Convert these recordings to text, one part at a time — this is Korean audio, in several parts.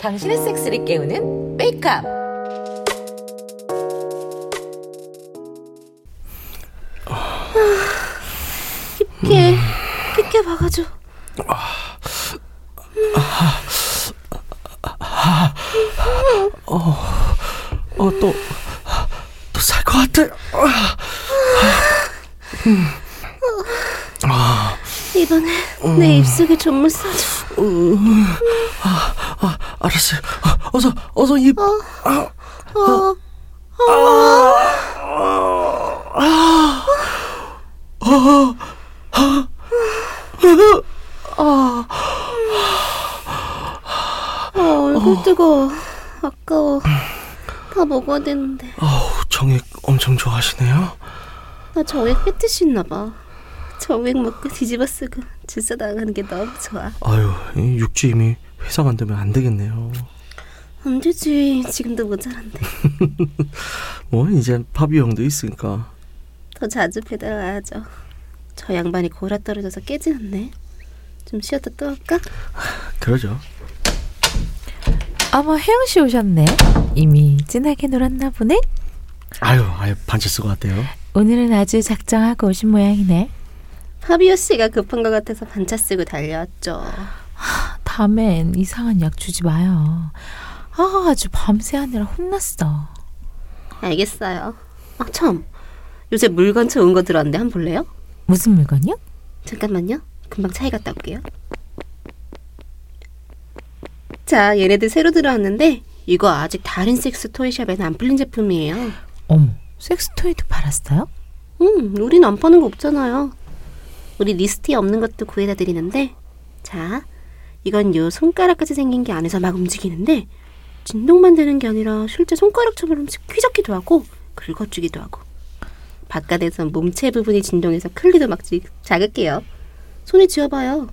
당신의 섹스를 깨우는 메이크업. 깊게, 깊게 박아줘. 어, 또, 또 살 것 같아. 이번에 내 입속에 좀 마사지. 아, 알았어요. 어, 어서, 어서 입. 아, 어, 어, 얼굴 뜨거워. 아까워. 다 먹어야 되는데. 어우, 정액 엄청 좋아하시네요. 나 정액 있나 봐. 정액 먹고 뒤집어 쓰고 질서 나가는 게 너무 좋아. 아유, 이 육주 이미 회사 만들면 안 되겠네요. 안 되지. 지금도 모자란데. 뭐, 이제 파비용도 있으니까. 더 자주 배달 와야죠. 저 양반이 골아 떨어져서 깨지 않네. 좀 쉬었다 또 할까? 그러죠. 어머, 혜영 씨 오셨네. 이미 진하게 놀았나 보네. 아유, 아유, 반지 쓰고 왔대요. 오늘은 아주 작정하고 오신 모양이네. 파비오 씨가 급한 것 같아서 반차 쓰고 달려왔죠. 다음엔 이상한 약 주지 마요. 아, 아주 밤새 하느라 혼났어. 알겠어요. 아 참. 요새 물건 좋은 거 들어왔는데 한번 볼래요? 무슨 물건이요? 잠깐만요. 금방 차이 갔다 올게요. 자, 얘네들 새로 들어왔는데 이거 아직 다른 섹스 토이샵에는 안 풀린 제품이에요. 어머, 섹스 토이도 팔았어요? 음, 우린 안 파는 거 없잖아요. 우리 리스트에 없는 것도 구해다 드리는데 자, 이건 요 손가락같이 생긴 게 안에서 막 움직이는데 진동만 되는 게 아니라 실제 손가락처럼 휘젓기도 하고 긁어주기도 하고 바깥에선 몸체 부분이 진동해서 클리도 막 지- 자극해요. 손에 쥐어봐요.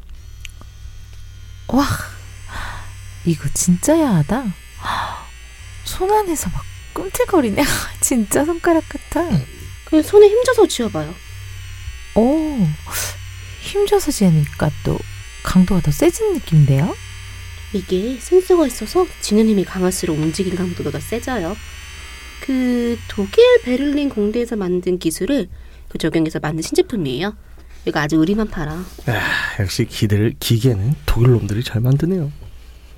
와, 이거 진짜 야하다. 손 안에서 막 꿈틀거리네. 진짜 손가락 같아. 그냥 손에 힘줘서 쥐어봐요. 오, 힘줘서 지니까 또 강도가 더 세진 느낌인데요? 이게 센서가 있어서 지는 힘이 강할수록 움직임 강도가 더 세져요. 그 독일 베를린 공대에서 만든 기술을 그 적용해서 만든 신제품이에요. 이거 아직 우리만 팔아. 아, 역시 기들, 기계는 독일 놈들이 잘 만드네요.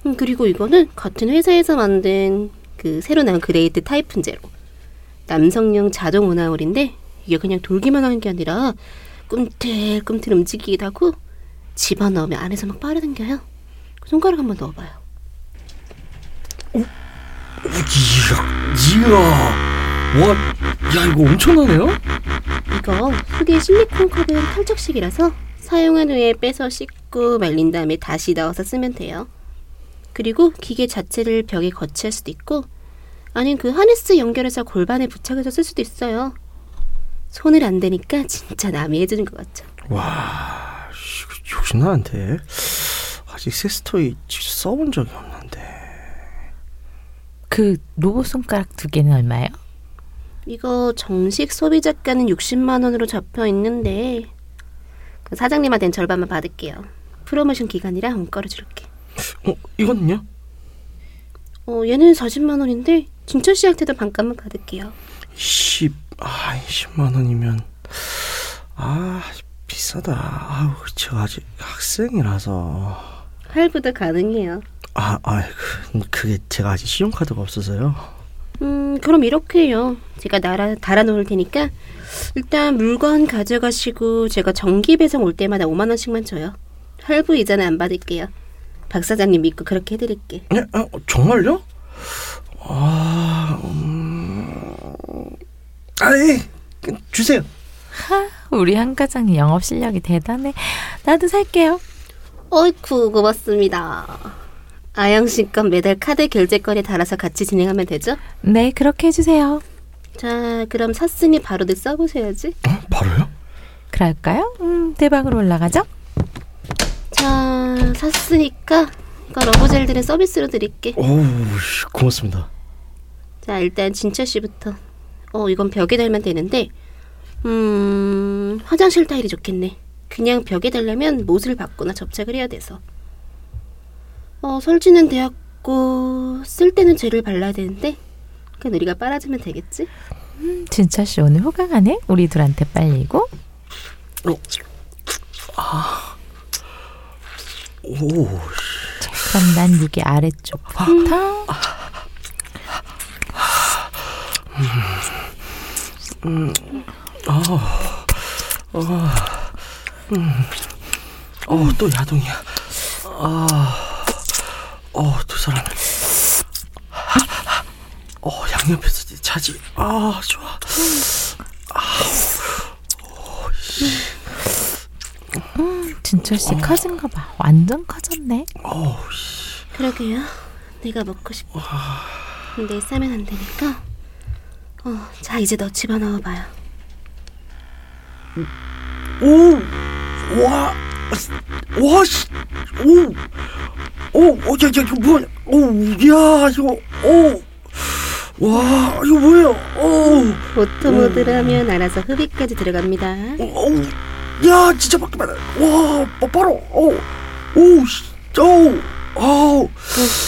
음, 그리고 이거는 같은 회사에서 만든 그 새로 나온 Great Typhoon Zero. 남성용 자동 오나홀인데 이게 그냥 돌기만 하는 게 아니라 꿈틀꿈틀 움직이기도 하고 집어넣으면 안에서 막 빨아당겨요. 그 손가락 한번 넣어봐요. 이야, 이야. 와, 야, 이거 엄청나네요? 이거 속에 실리콘 컵은 탈착식이라서 사용한 후에 빼서 씻고 말린 다음에 다시 넣어서 쓰면 돼요. 그리고 기계 자체를 벽에 거치할 수도 있고 아니면 그 하네스 연결해서 골반에 부착해서 쓸 수도 있어요. 손을 안 대니까 진짜 남이 해주는 것 같죠. 와, 이거 요즘 나한테 아직 섹스토이 직접 써본 적이 없는데. 그 로봇 손가락 두 개는 얼마예요? 이거 정식 소비자가는 60만 원으로 잡혀 있는데 그 사장님한테는 절반만 받을게요. 프로모션 기간이라 원가로 줄게. 어, 이거는요? 어, 얘는 40만 원인데 진철 씨한테도 반값만 받을게요. 10, 아, 10만 원이면 아, 비싸다. 아우, 제가 아직 학생이라서. 할부도 가능해요. 아, 아, 그, 그게 제가 아직 신용카드가 없어서요. 음, 그럼 이렇게 해요. 제가 달아, 달아놓을 테니까 일단 물건 가져가시고 제가 정기 배송 올 때마다 5만 원씩만 줘요. 할부 이자는 안 받을게요. 박 사장님 믿고 그렇게 해드릴게. 네? 아, 정말요? 아, 음... 아이, 주세요. 하, 우리 한 가장이 영업 실력이 대단해. 나도 살게요. 어이쿠 고맙습니다. 아영 씨건 매달 카드 결제권에 달아서 같이 진행하면 되죠? 네, 그렇게 해주세요. 자, 그럼 샀으니 바로들 써보셔야지. 어? 바로요? 그럴까요? 음, 대박으로 올라가죠? 자, 샀으니까 이거 러브젤들은 서비스로 드릴게. 오우, 고맙습니다. 자, 일단 진철 씨부터. 어, 이건 벽에 달면 되는데, 음, 화장실 타일이 좋겠네. 그냥 벽에 대려면 못을 받거나 접착을 해야 돼서. 어, 설치는 되었고 쓸 때는 젤을 발라야 되는데 그냥 우리가 빨아주면 되겠지? 진짜 씨 오늘 호강하네. 우리 둘한테 빨리고. 오, 자, 그럼 난 여기 아래쪽 부터. 어, 또 야동이야. 아, 어, 두 사람. 어, 양옆에서 자지. 아, 좋아. 진철 씨 커진가 봐. 완전 커졌네. 어우, 그러게요. 내가 먹고 싶어. 근데 싸면 안 되니까. 어, 자 이제 너 집어넣어 봐요. 오, 와, 와, 씨, 오, 오, 어, 야, 야, 이거 뭐야? 오, 야, 이거, 오, 와, 이거 뭐예요? 오, auto mode를 하면 알아서 흡입까지 들어갑니다. 오, 야, 진짜 바뀌만, 와, 바- 바로, 오, 오, 씨, 오, 오,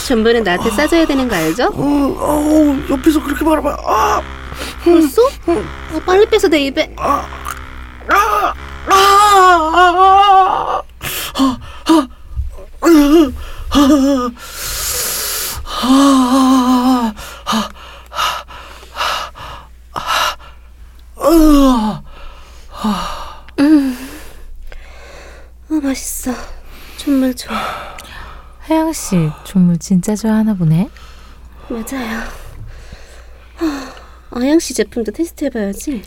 전부는 나한테 싸줘야 되는 거 알죠? 어, 오, 옆에서 그렇게 말하면, 아, 벌써? 어, 빨리 빼서 내 입에. 아, 아, 아, 아, 아, 아, 아, 어, 맛있어. 정말 좋아. 하영 씨 종물 진짜 좋아하나 보네. 맞아요. 아, 아영 씨 제품도 테스트해봐야지.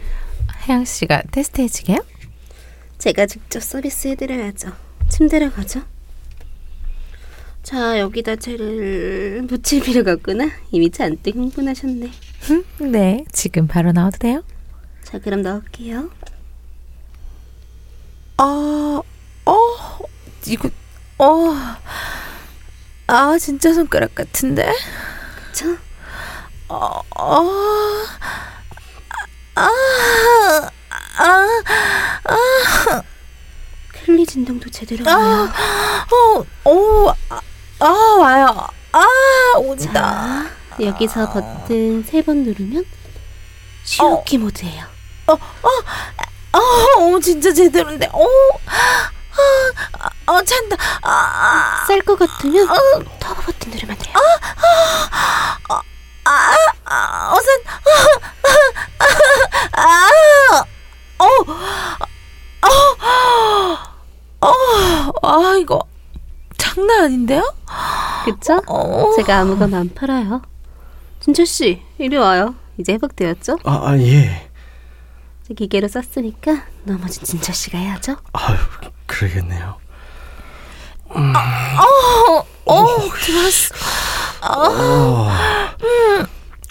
하영 씨가 테스트 해주게요? 제가 직접 서비스 해드려야죠. 침대로 가죠. 자, 여기다 젤을 묻힐 필요가 없구나. 이미 잔뜩 흥분하셨네. 네, 지금 바로 나와도 돼요? 자, 그럼 넣을게요. 아, 어, 이거, 어, 아, 진짜 손가락 같은데? 저 어, 어, 아, 아, 아, 클리 진동도 제대로 아, 와요. 어, 오, 아, 아, 와요. 아, 온다. 자, 여기서 버튼 세 번 누르면 시오키 모드예요. 아, 오, 진짜 제대로인데, 오, 아, 아, 어, 찬다. 아, 아, 쌀것 같으면 터보 버튼 누르면 돼요. 아, 어선, 아, 아, 어, 어, 어, 아, 이거 장난 아닌데요? 그쵸? 어, 제가 아무거나 안 팔아요. 진철 씨, 이리 와요. 이제 회복되었죠? 아, 아, 예. 이제 기계로 썼으니까 넘어진 진철 씨가 해야죠. 아유, 그러겠네요. 어, 들어왔어.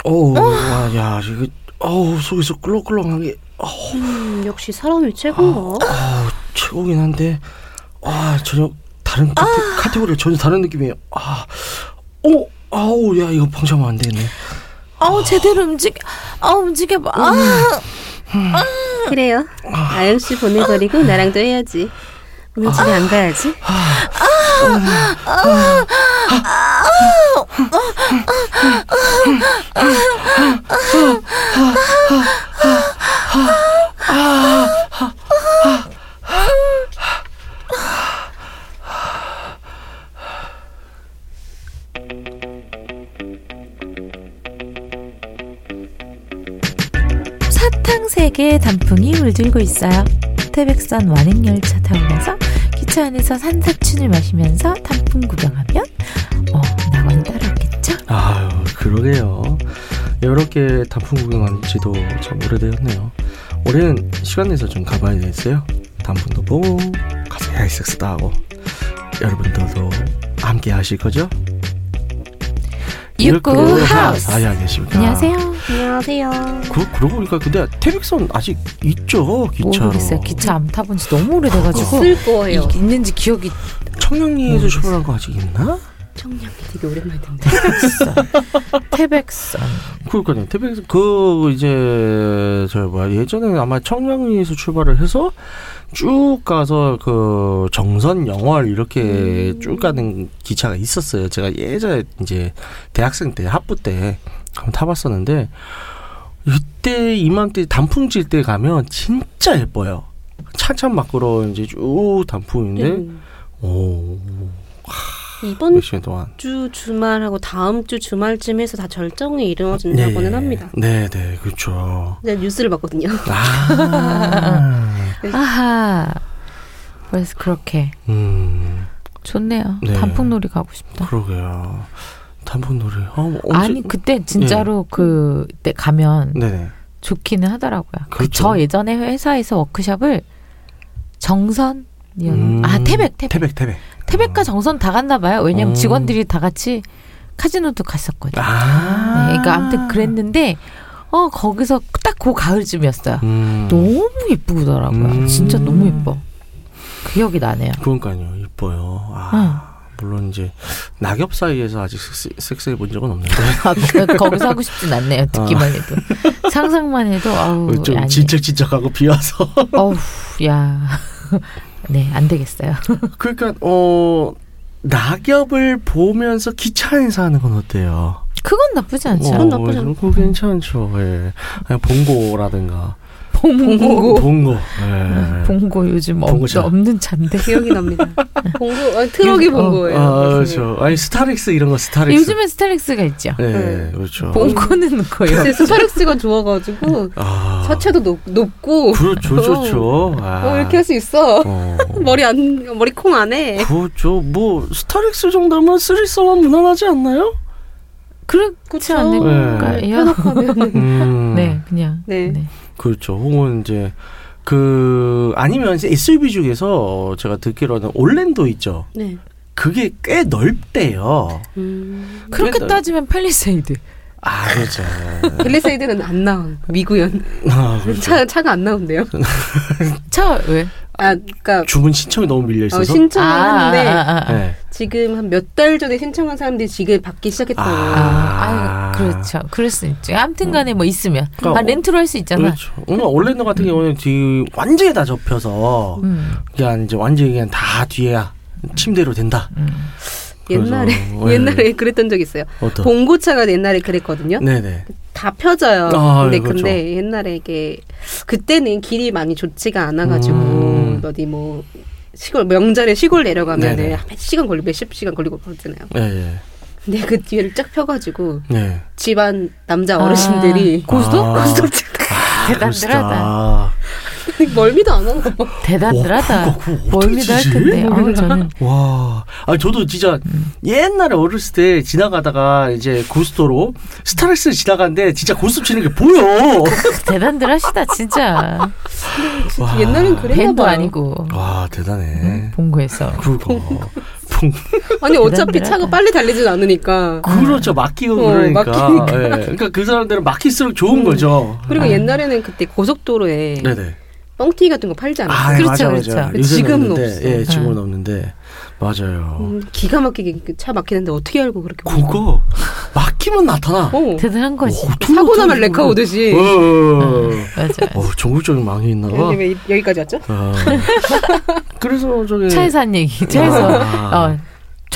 오, 와, 야, 이거, 어우, 속에서 꿀렁꿀렁하게, 어우, 음, 역시 사람이 최고인가? 아우, 최고긴 한데, 아, 전혀 다른 카테, 카테고리가 전혀 다른 느낌이에요. 아, 오, 아우, 야, 이거 방치하면 안 되겠네. 아우, 제대로 움직여. 아, 움직여봐. 아, 그래요. 아영 씨 보내버리고 나랑도 해야지. 오늘 집에 안 가야지? 사탕 세개의 단풍이 물들고 있어요. 태백산 완행열차 타고 가서 기차 안에서 산사춘을 마시면서 단풍 구경하면 아유, 그러게요. 여러 개 단풍 구경한 지도 참 오래되었네요. 올해는 시간 내서 좀 가봐야 되겠어요. 단풍도 보고, 가서 야이섹스도 하고. 여러분들도 함께 하실 거죠? 육구 하우스. 아, 예, 안녕하십니까. 안녕하세요. 안녕하세요. 그, 그러고 보니까 근데 태백선 아직 있죠, 기차로. 모르겠어요. 기차 안 타본 지 너무 오래돼가지고 있을 거예요. 이- 있는지 기억이 청량리에서 출발한 거 아직 있나? 청량이 되게 오랜만에 듣는데. 없어요. 태백선. 그러니까요. 태백선 그 이제 저 뭐야 예전에 아마 청량리에서 출발을 해서 쭉 가서 그 정선 영월 이렇게 쭉 가는 기차가 있었어요. 제가 예전에 이제 대학생 때 학부 때 한번 타봤었는데 이때 이맘때 단풍 질 때 가면 진짜 예뻐요. 찬찬 밖으로 이제 쭉 단풍인데 음. 오 이번 몇 시간 동안 주 주말하고 다음 주 주말쯤 해서 다 절정이 이루어진다고는 합니다. 네, 네, 그렇죠. 제가 뉴스를 봤거든요. 아, 아하. 그래서 그렇게 음, 좋네요. 네. 단풍놀이 가고 싶다. 그러게요. 단풍놀이. 어? 아니 그때 진짜로 그때 가면 네네. 좋기는 하더라고요. 그 그렇죠. 저 예전에 회사에서 워크숍을 정선이었 음, 아 태백 태백 태백, 태백. 태백과 정선 다 갔나 봐요. 왜냐면 음. 직원들이 다 같이 카지노도 갔었거든요. 아. 네, 그러니까 아무튼 그랬는데 어 거기서 딱 그 가을쯤이었어요. 음. 너무 예쁘더라고요. 음. 진짜 너무 예뻐. 기억이 나네요. 그러니까요. 이뻐요. 아. 물론 이제 낙엽 사이에서 아직 섹스, 섹스해 본 적은 없는데 아, 그- 거기서 하고 싶진 않네요. 듣기만 해도 상상만 해도 아우 좀 아니. 질척질척하고 비와서 어우 야. 네, 안 되겠어요. 그러니까 어 낙엽을 보면서 기차 안에서 하는 건 어때요? 그건 나쁘지 않죠. 그건 나쁘지 않고. 그거 괜찮죠. 예. 그냥 봉고라든가 봉고. 봉고. 예. 봉고 요즘 없, 봉고차. 없는 차인데. 기억이 납니다. 봉고 아, 트럭이 어, 봉고예요. 아, 그렇죠. 아니 스타렉스 이런 거 스타렉스. 요즘엔 스타렉스가 있죠. 네, 네. 그렇죠. 봉고는 거요. 제 스타렉스가 좋아가지고 아, 차체도 높, 높고 그렇죠, 좋죠. 아, 어, 이렇게 할 수 있어. 어. 머리 안 머리 콩 안에 그렇죠. 뭐 스타렉스 정도면 threesome은 무난하지 않나요? 그렇지. 않을까요? 편안하면 음, 네, 그냥. 네. 네. 그렇죠. 혹은 이제 그 아니면 이제 SUV 중에서 제가 듣기로는 올랜도 있죠. 네. 그게 꽤 넓대요. 음. 그렇게 그래도- 따지면 팰리세이드. 아, 그렇죠. 갤리세이드는 안 나와 미구연 아, 그렇죠. 차 차가 안 나온대요. 차 왜? 아 그러니까 주문 신청이 너무 밀려 어, 있어서. 신청을 아, 했는데 아, 아, 아. 네. 지금 한 몇 달 전에 신청한 사람들이 지금 받기 시작했다고. 아. 아, 아, 그렇죠. 그럴 수 있죠. 아무튼 간에 뭐 있으면. 그러니까 아, 렌트로 할 수 있잖아. 그렇죠. 오늘 올랜도 같은 경우는 뒤 완전히 다 접혀서 음, 그냥 이제 완전히 그냥 다 뒤에 침대로 된다. 음. 옛날에 네. 옛날에 그랬던 적 있어요. 어떤? 봉고차가 옛날에 그랬거든요. 네네. 다 펴져요. 아, 근데 그렇죠. 근데 옛날에 이게 그때는 길이 많이 좋지가 않아가지고 음. 어디 뭐 시골 명절에 시골 내려가면은 네네. 몇 시간 걸리고 몇십 시간 걸리고 그러잖아요. 네, 네. 근데 그 뒤에를 쫙 펴가지고 네. 집안 남자 어르신들이 고스톱? 아. 고스톱 대단들하다. 멀미도 안 하나 봐. 그거 어떻게 멀미도 할? 텐데. 아우, 저는 와, 아 저도 진짜 음. 옛날에 어렸을 때 지나가다가 이제 고스도로 스타렉스 지나가는데 진짜 고스톱 치는 게 보여. 대단들 하시다, 진짜. 와. 옛날엔 그랬나 밴도 봐요. 아니고. 와 대단해. 봉고에서. 그거. 퐁. 아니 어차피. 차가 빨리 달리진 않으니까. 그렇죠 막히고 어, 그러니까. 막히니까. 예. 그러니까 그 사람들은 막힐수록 좋은 음. 거죠. 그리고 아. 옛날에는 그때 고속도로에 네네. 뻥튀기 같은 거 않았어요? 아, 그렇죠, 맞아, 그렇죠. 맞아. 근데 요새는 지금은 없는데, 없어. 예, 지금은 응. 없는데 맞아요. 음, 기가 막히게 그차 막히는데 어떻게 알고 그렇게 그거 막히면 나타나. 어. 대단한 거지. 어, 사고 나면 레카 오듯이. 어. 맞아. 어, 전국적인 망이 있나 봐. 여기 왜 여기까지 왔죠? 아. 그래서 저기 차에서 한 얘기. 차에서. 아.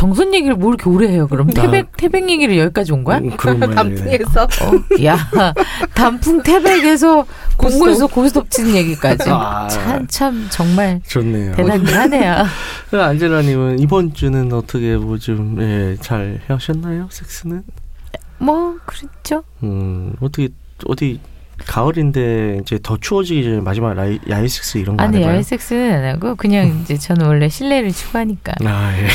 어, 정선 얘기를 뭐 이렇게 오래 해요, 그럼? 나- 태백, 태백 얘기를 여기까지 온 거야? 음. 단풍에서 어, 야, 단풍 태백에서 공고에서 고스톱 치는 얘기까지. 아. 참, 참, 정말 좋네요. 대단하네요. 그 안젤라님은 이번 주는 어떻게 뭐좀 예, 잘 하셨나요? 섹스는? 뭐, 그렇죠. 음 어떻게 어디 가을인데 이제 더 추워지기 전에 마지막 라이, 야외 섹스 이런 거안 아니, 해봐요? 야외 섹스는 안 하고, 그냥 이제 저는 원래 실내를 추구하니까. 아 예.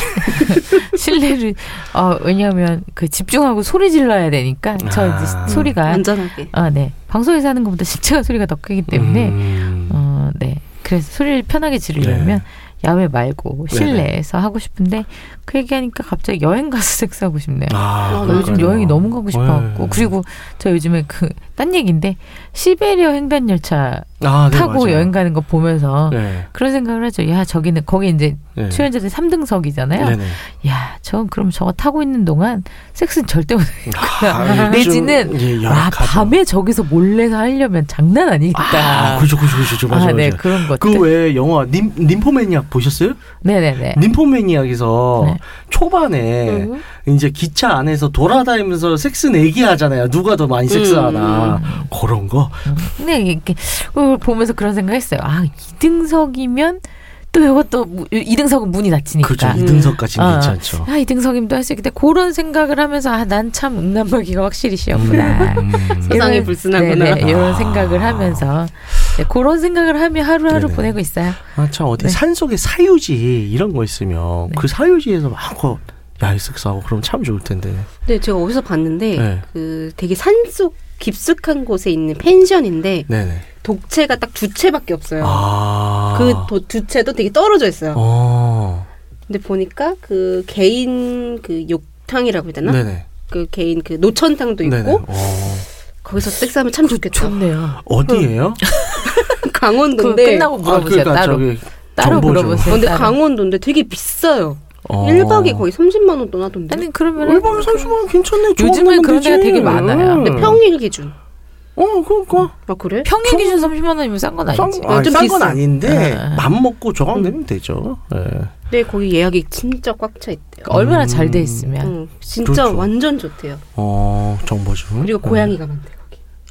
실내를, 어, 왜냐면 그 집중하고 소리 질러야 되니까, 저 아. 이제 소리가, 안전하게. 아, 네. 방송에서 하는 것보다 실제가 소리가 더 크기 때문에, 음. 어, 네. 그래서 소리를 편하게 지르려면 네. 야외 말고 네네. 실내에서 하고 싶은데 그 얘기하니까 갑자기 여행 가서 섹스하고 싶네요. 아, 아, 나 요즘. 여행이 너무 가고 싶어갖고 네. 그리고 저 요즘에 그 딴 얘기인데 시베리아 횡단 열차 아, 네, 타고 맞아요. 여행 가는 거 보면서 네. 그런 생각을 하죠. 야 저기는 거기 이제 네. 출연자들 3등석이잖아요. 네네. 야, 전 그럼 저거 타고 있는 동안 섹스는 절대 못 아, 내지는 좀, 예, 와, 열악하죠. 밤에 저기서 몰래서 하려면 장난 아니겠다. 아, 그렇죠, 그렇죠, 그렇죠. 맞아요. 아, 네, 맞아요. 그런 것들. 그왜 영화 님, 님포매니악 보셨어요? 네네네. 님포매니악에서 네. 초반에 음. 이제 기차 안에서 돌아다니면서 섹스 내기하잖아요. 누가 더 많이 섹스하나 그런 거. 근데 이렇게 보면서 그런 생각했어요. 아, 2등석이면 또 이것도 2등석은 문이 닫히니까. 그죠. 이등석까지는 어. 괜찮죠. 아, 2등석이면 또할수 있겠다. 그런 생각을 하면서 아, 난 참 음란마귀가 확실히 시였구나. 음. 세상이 불순하구나. 네네, 이런 아. 생각을 하면서 네, 그런 생각을 하며 하루하루 네네. 보내고 있어요. 아, 참 어디 네. 산속에 사유지 이런 거 있으면 네. 그 사유지에서 마음껏 야외 섹스하고 그럼 참 좋을 텐데. 네, 제가 어디서 봤는데 네. 그 되게 산속 깊숙한 곳에 있는 펜션인데 네네. 독채가 딱 두 채밖에 없어요. 아. 그두 채도 되게 떨어져 있어요. 어. 근데 보니까 그 개인 그 욕탕이라고 해야 되나? 네네. 그 개인 그 노천탕도 있고 네네. 어. 거기서 섹스하면 참 좋겠다. 좋네요. 어디예요? 그 강원도인데. 끝나고 물어보세요. 그러니까 따로. 저기 따로 정보. 물어보세요. 어, 근데 따로. 강원도인데 되게 비싸요. 어. 1박에 거의 30만 원 떠나던데. 아니 그러면 얼마나 30만 원 괜찮네. 요즘엔 그런 데가 되게 많아요. 근데 평일 기준. 어, 그러니까. 아 그래? 평일 기준 30만 원이면 싼 건 아니지. 어, 좀 싼건. 아닌데 네. 맘 먹고 저감 되면 되죠. 예. 네 거기 예약이 진짜 꽉 차 있대요. 얼마나 음. 잘돼 있으면. 응, 진짜 그렇죠. 완전 좋대요. 어, 정보 좀. 그리고 음. 고양이가 많대 거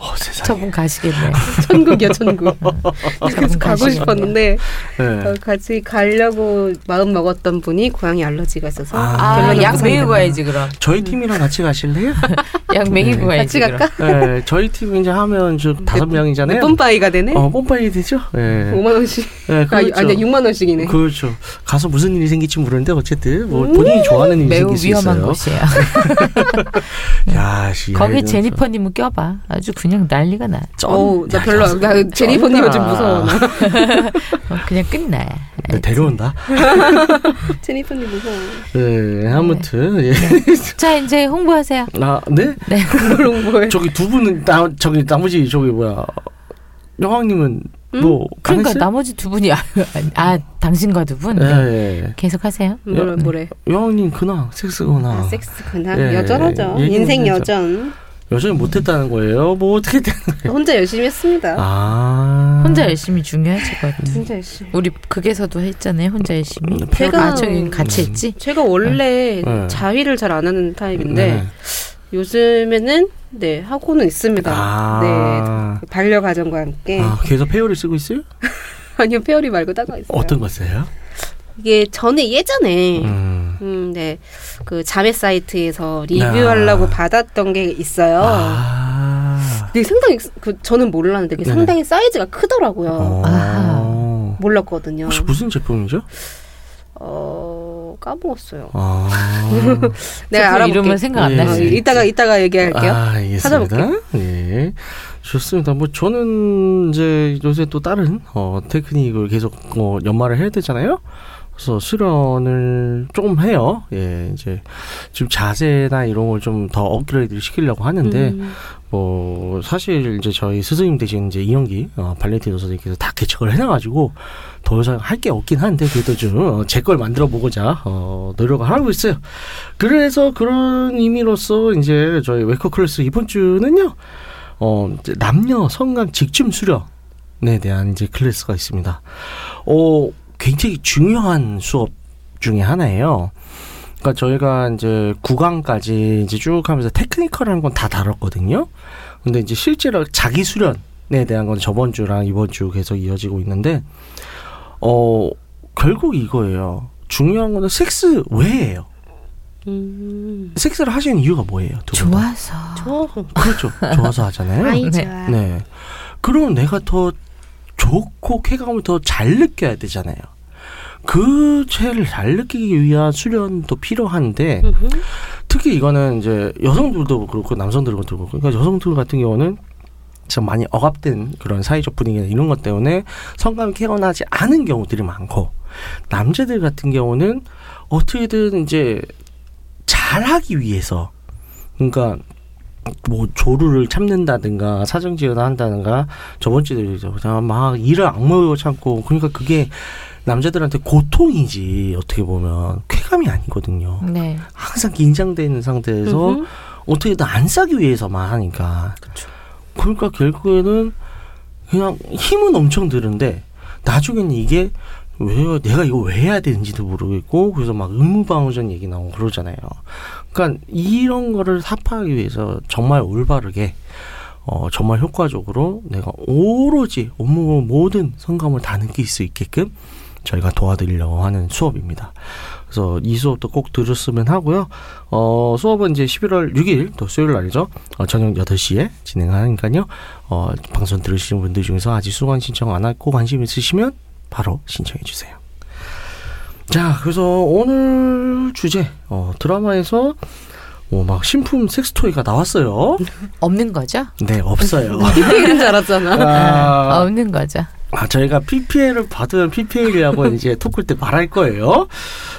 어, 세상에. 저분 가시겠네. 천국이야 천국. 그래서 가고. 싶었는데 네. 어, 같이 가려고 마음 먹었던 분이 고양이 알러지가 있어서 아, 아, 약. 먹이고 가야지 그럼. 저희 팀이랑 같이 가실래요? 약 먹이고 같이 가야지 그럼. 갈까? 네, 저희 팀 이제 하면 저 다섯 명이잖아요. 뿜빠이가 되네. 어, pom빠이 되죠? 예. 5만 원씩. 네, 아, 그렇죠. 아니야 6만 원씩이네. 그렇죠. 가서 무슨 일이 생길지 모르는데 어쨌든 뭐 음. 본인이 좋아하는 일이 매우 생길 수 위험한 있어요. 곳이에요. 야, 씨. 거기 아이고, 제니퍼님은 껴봐. 아주 그냥 난리가 나. 점- 어우, 나 야, 별로 야, 나 제니퍼님은 좀 쩐다. 무서워. 나. 어, 그냥 끝나. 네, 데려온다. 제니퍼님 무서워. 네, 아무튼 예. 자 이제 홍보하세요. 아, 네? 네. 거에. 저기 두 분은 나 저기 나머지 저기 뭐야 여왕님은 뭐 그러니까 안 했어요? 나머지 두 분이 아, 아 당신과 두 분. 예, 네. 예. 계속 하세요. 뭐래, 뭐래. 여왕님 그나 섹스거나 아, 섹스 그냥 예, 여전하죠. 얘기는 인생. 여전. 여전히 못했다는 거예요. 뭐 어떻게 된? 혼자 열심히 했습니다. 아 혼자 열심히 중요하지 거든. 진짜 열심히. 우리 극에서도 했잖아요. 혼자 열심히. 음, 제가- 아 저기 같이 음. 했지. 제가 원래 네. 자위를 잘 안 하는 타입인데 네. 요즘에는 네 하고는 있습니다. 아. 네 반려 가정과 함께 아, 계속 페어를 쓰고 있어요? 아니요 페어리 말고 따가 있어요. 어떤 거 써요? 이게 전에 예전에 음. 음, 네. 그 자매 사이트에서 리뷰하려고 아. 받았던 게 있어요. 아. 근데 상당히 그 저는 몰랐는데 그게. 상당히 사이즈가 크더라고요. 어. 아하. 몰랐거든요. 혹시 무슨 제품이죠? 어 까먹었어요. 아. 내가 알아볼게. 이름은 생각 안 예. 어, 나지. 이따가 이따가 얘기할게요. 아, 알겠습니다. 찾아볼게요. 예. 좋습니다. 뭐 저는 이제 요새 또 다른 어 테크닉을 계속 어 연마를 해야 되잖아요. 그래서 수련을 조금 해요. 예, 이제 지금 자세나 이런 걸 좀 더 업그레이드 시키려고 하는데 음. 뭐 사실 이제 저희 스승님 되신 이제 이영기 어, 발렌티노 선생님께서 다 개척을 해놔가지고 더 이상 할 게 없긴 한데 그래도 좀 제 걸 만들어 보고자 어, 노력을 하고 있어요. 그래서 그런 의미로서 이제 저희 웨이커 클래스 이번 주는요. 어 남녀 성관 직중 수련에 대한 이제 클래스가 있습니다. 어 굉장히 중요한 수업 중에 하나예요. 그러니까 저희가 이제 9강까지 이제 쭉 하면서 테크니컬한 건 다 다뤘거든요. 근데 이제 실제로 자기 수련에 대한 건 저번 주랑 이번 주 계속 이어지고 있는데 어 결국 이거예요. 중요한 거는 섹스 왜예요? 음. 섹스를 하시는 이유가 뭐예요? 좋아서. 저 그렇죠. 좋아서 하잖아요. 네. 좋아. 네. 그럼 내가 더 좋고 쾌감을 더 잘 느껴야 되잖아요. 그 체를 잘 느끼기 위한 수련도 필요한데. 특히 이거는 이제 여성들도 그렇고 남성들도 그렇고 그러니까 여성들 같은 경우는 좀 많이 억압된 그런 사회적 분위기나 이런 것 때문에 성감이 깨어나지 않은 경우들이 많고 남자들 같은 경우는 어떻게든 이제 잘하기 위해서 그러니까 뭐 조류를 참는다든가 사정 지어를 한다든가 저번 주도 그냥 막 일을 악물고 참고 그러니까 그게 남자들한테 고통이지 어떻게 보면 쾌감이 아니거든요. 네. 항상 긴장돼 있는 상태에서. 어떻게든 안 싸기 위해서만 하니까. 그러니까 결국에는 그냥 힘은 엄청 드는데 나중에는 이게 왜 내가 이거 왜 해야 되는지도 모르겠고 그래서 막 의무방어전 얘기 나오고 그러잖아요. 그러니까 이런 거를 타파하기 위해서 정말 올바르게 어 정말 효과적으로 내가 오로지 온몸 모든 성감을 다 느낄 수 있게끔 저희가 도와드리려고 하는 수업입니다. 그래서 이 수업도 꼭 들었으면 하고요. 어, 수업은 이제 11월 6일 또 수요일 날이죠. 어, 저녁 8시에 진행하니까요. 어, 방송 들으시는 분들 중에서 아직 수강 신청 안 하고 관심 있으시면 바로 신청해 주세요. 자, 그래서 오늘 주제 어, 드라마에서 뭐 막 신품 섹스토이가 나왔어요. 없는 거죠? 네, 없어요. 이런 줄 알았잖아. 아, 없는 거죠. 아, 저희가 PPL을 받은 PPL이라고 이제 토크 때 말할 거예요.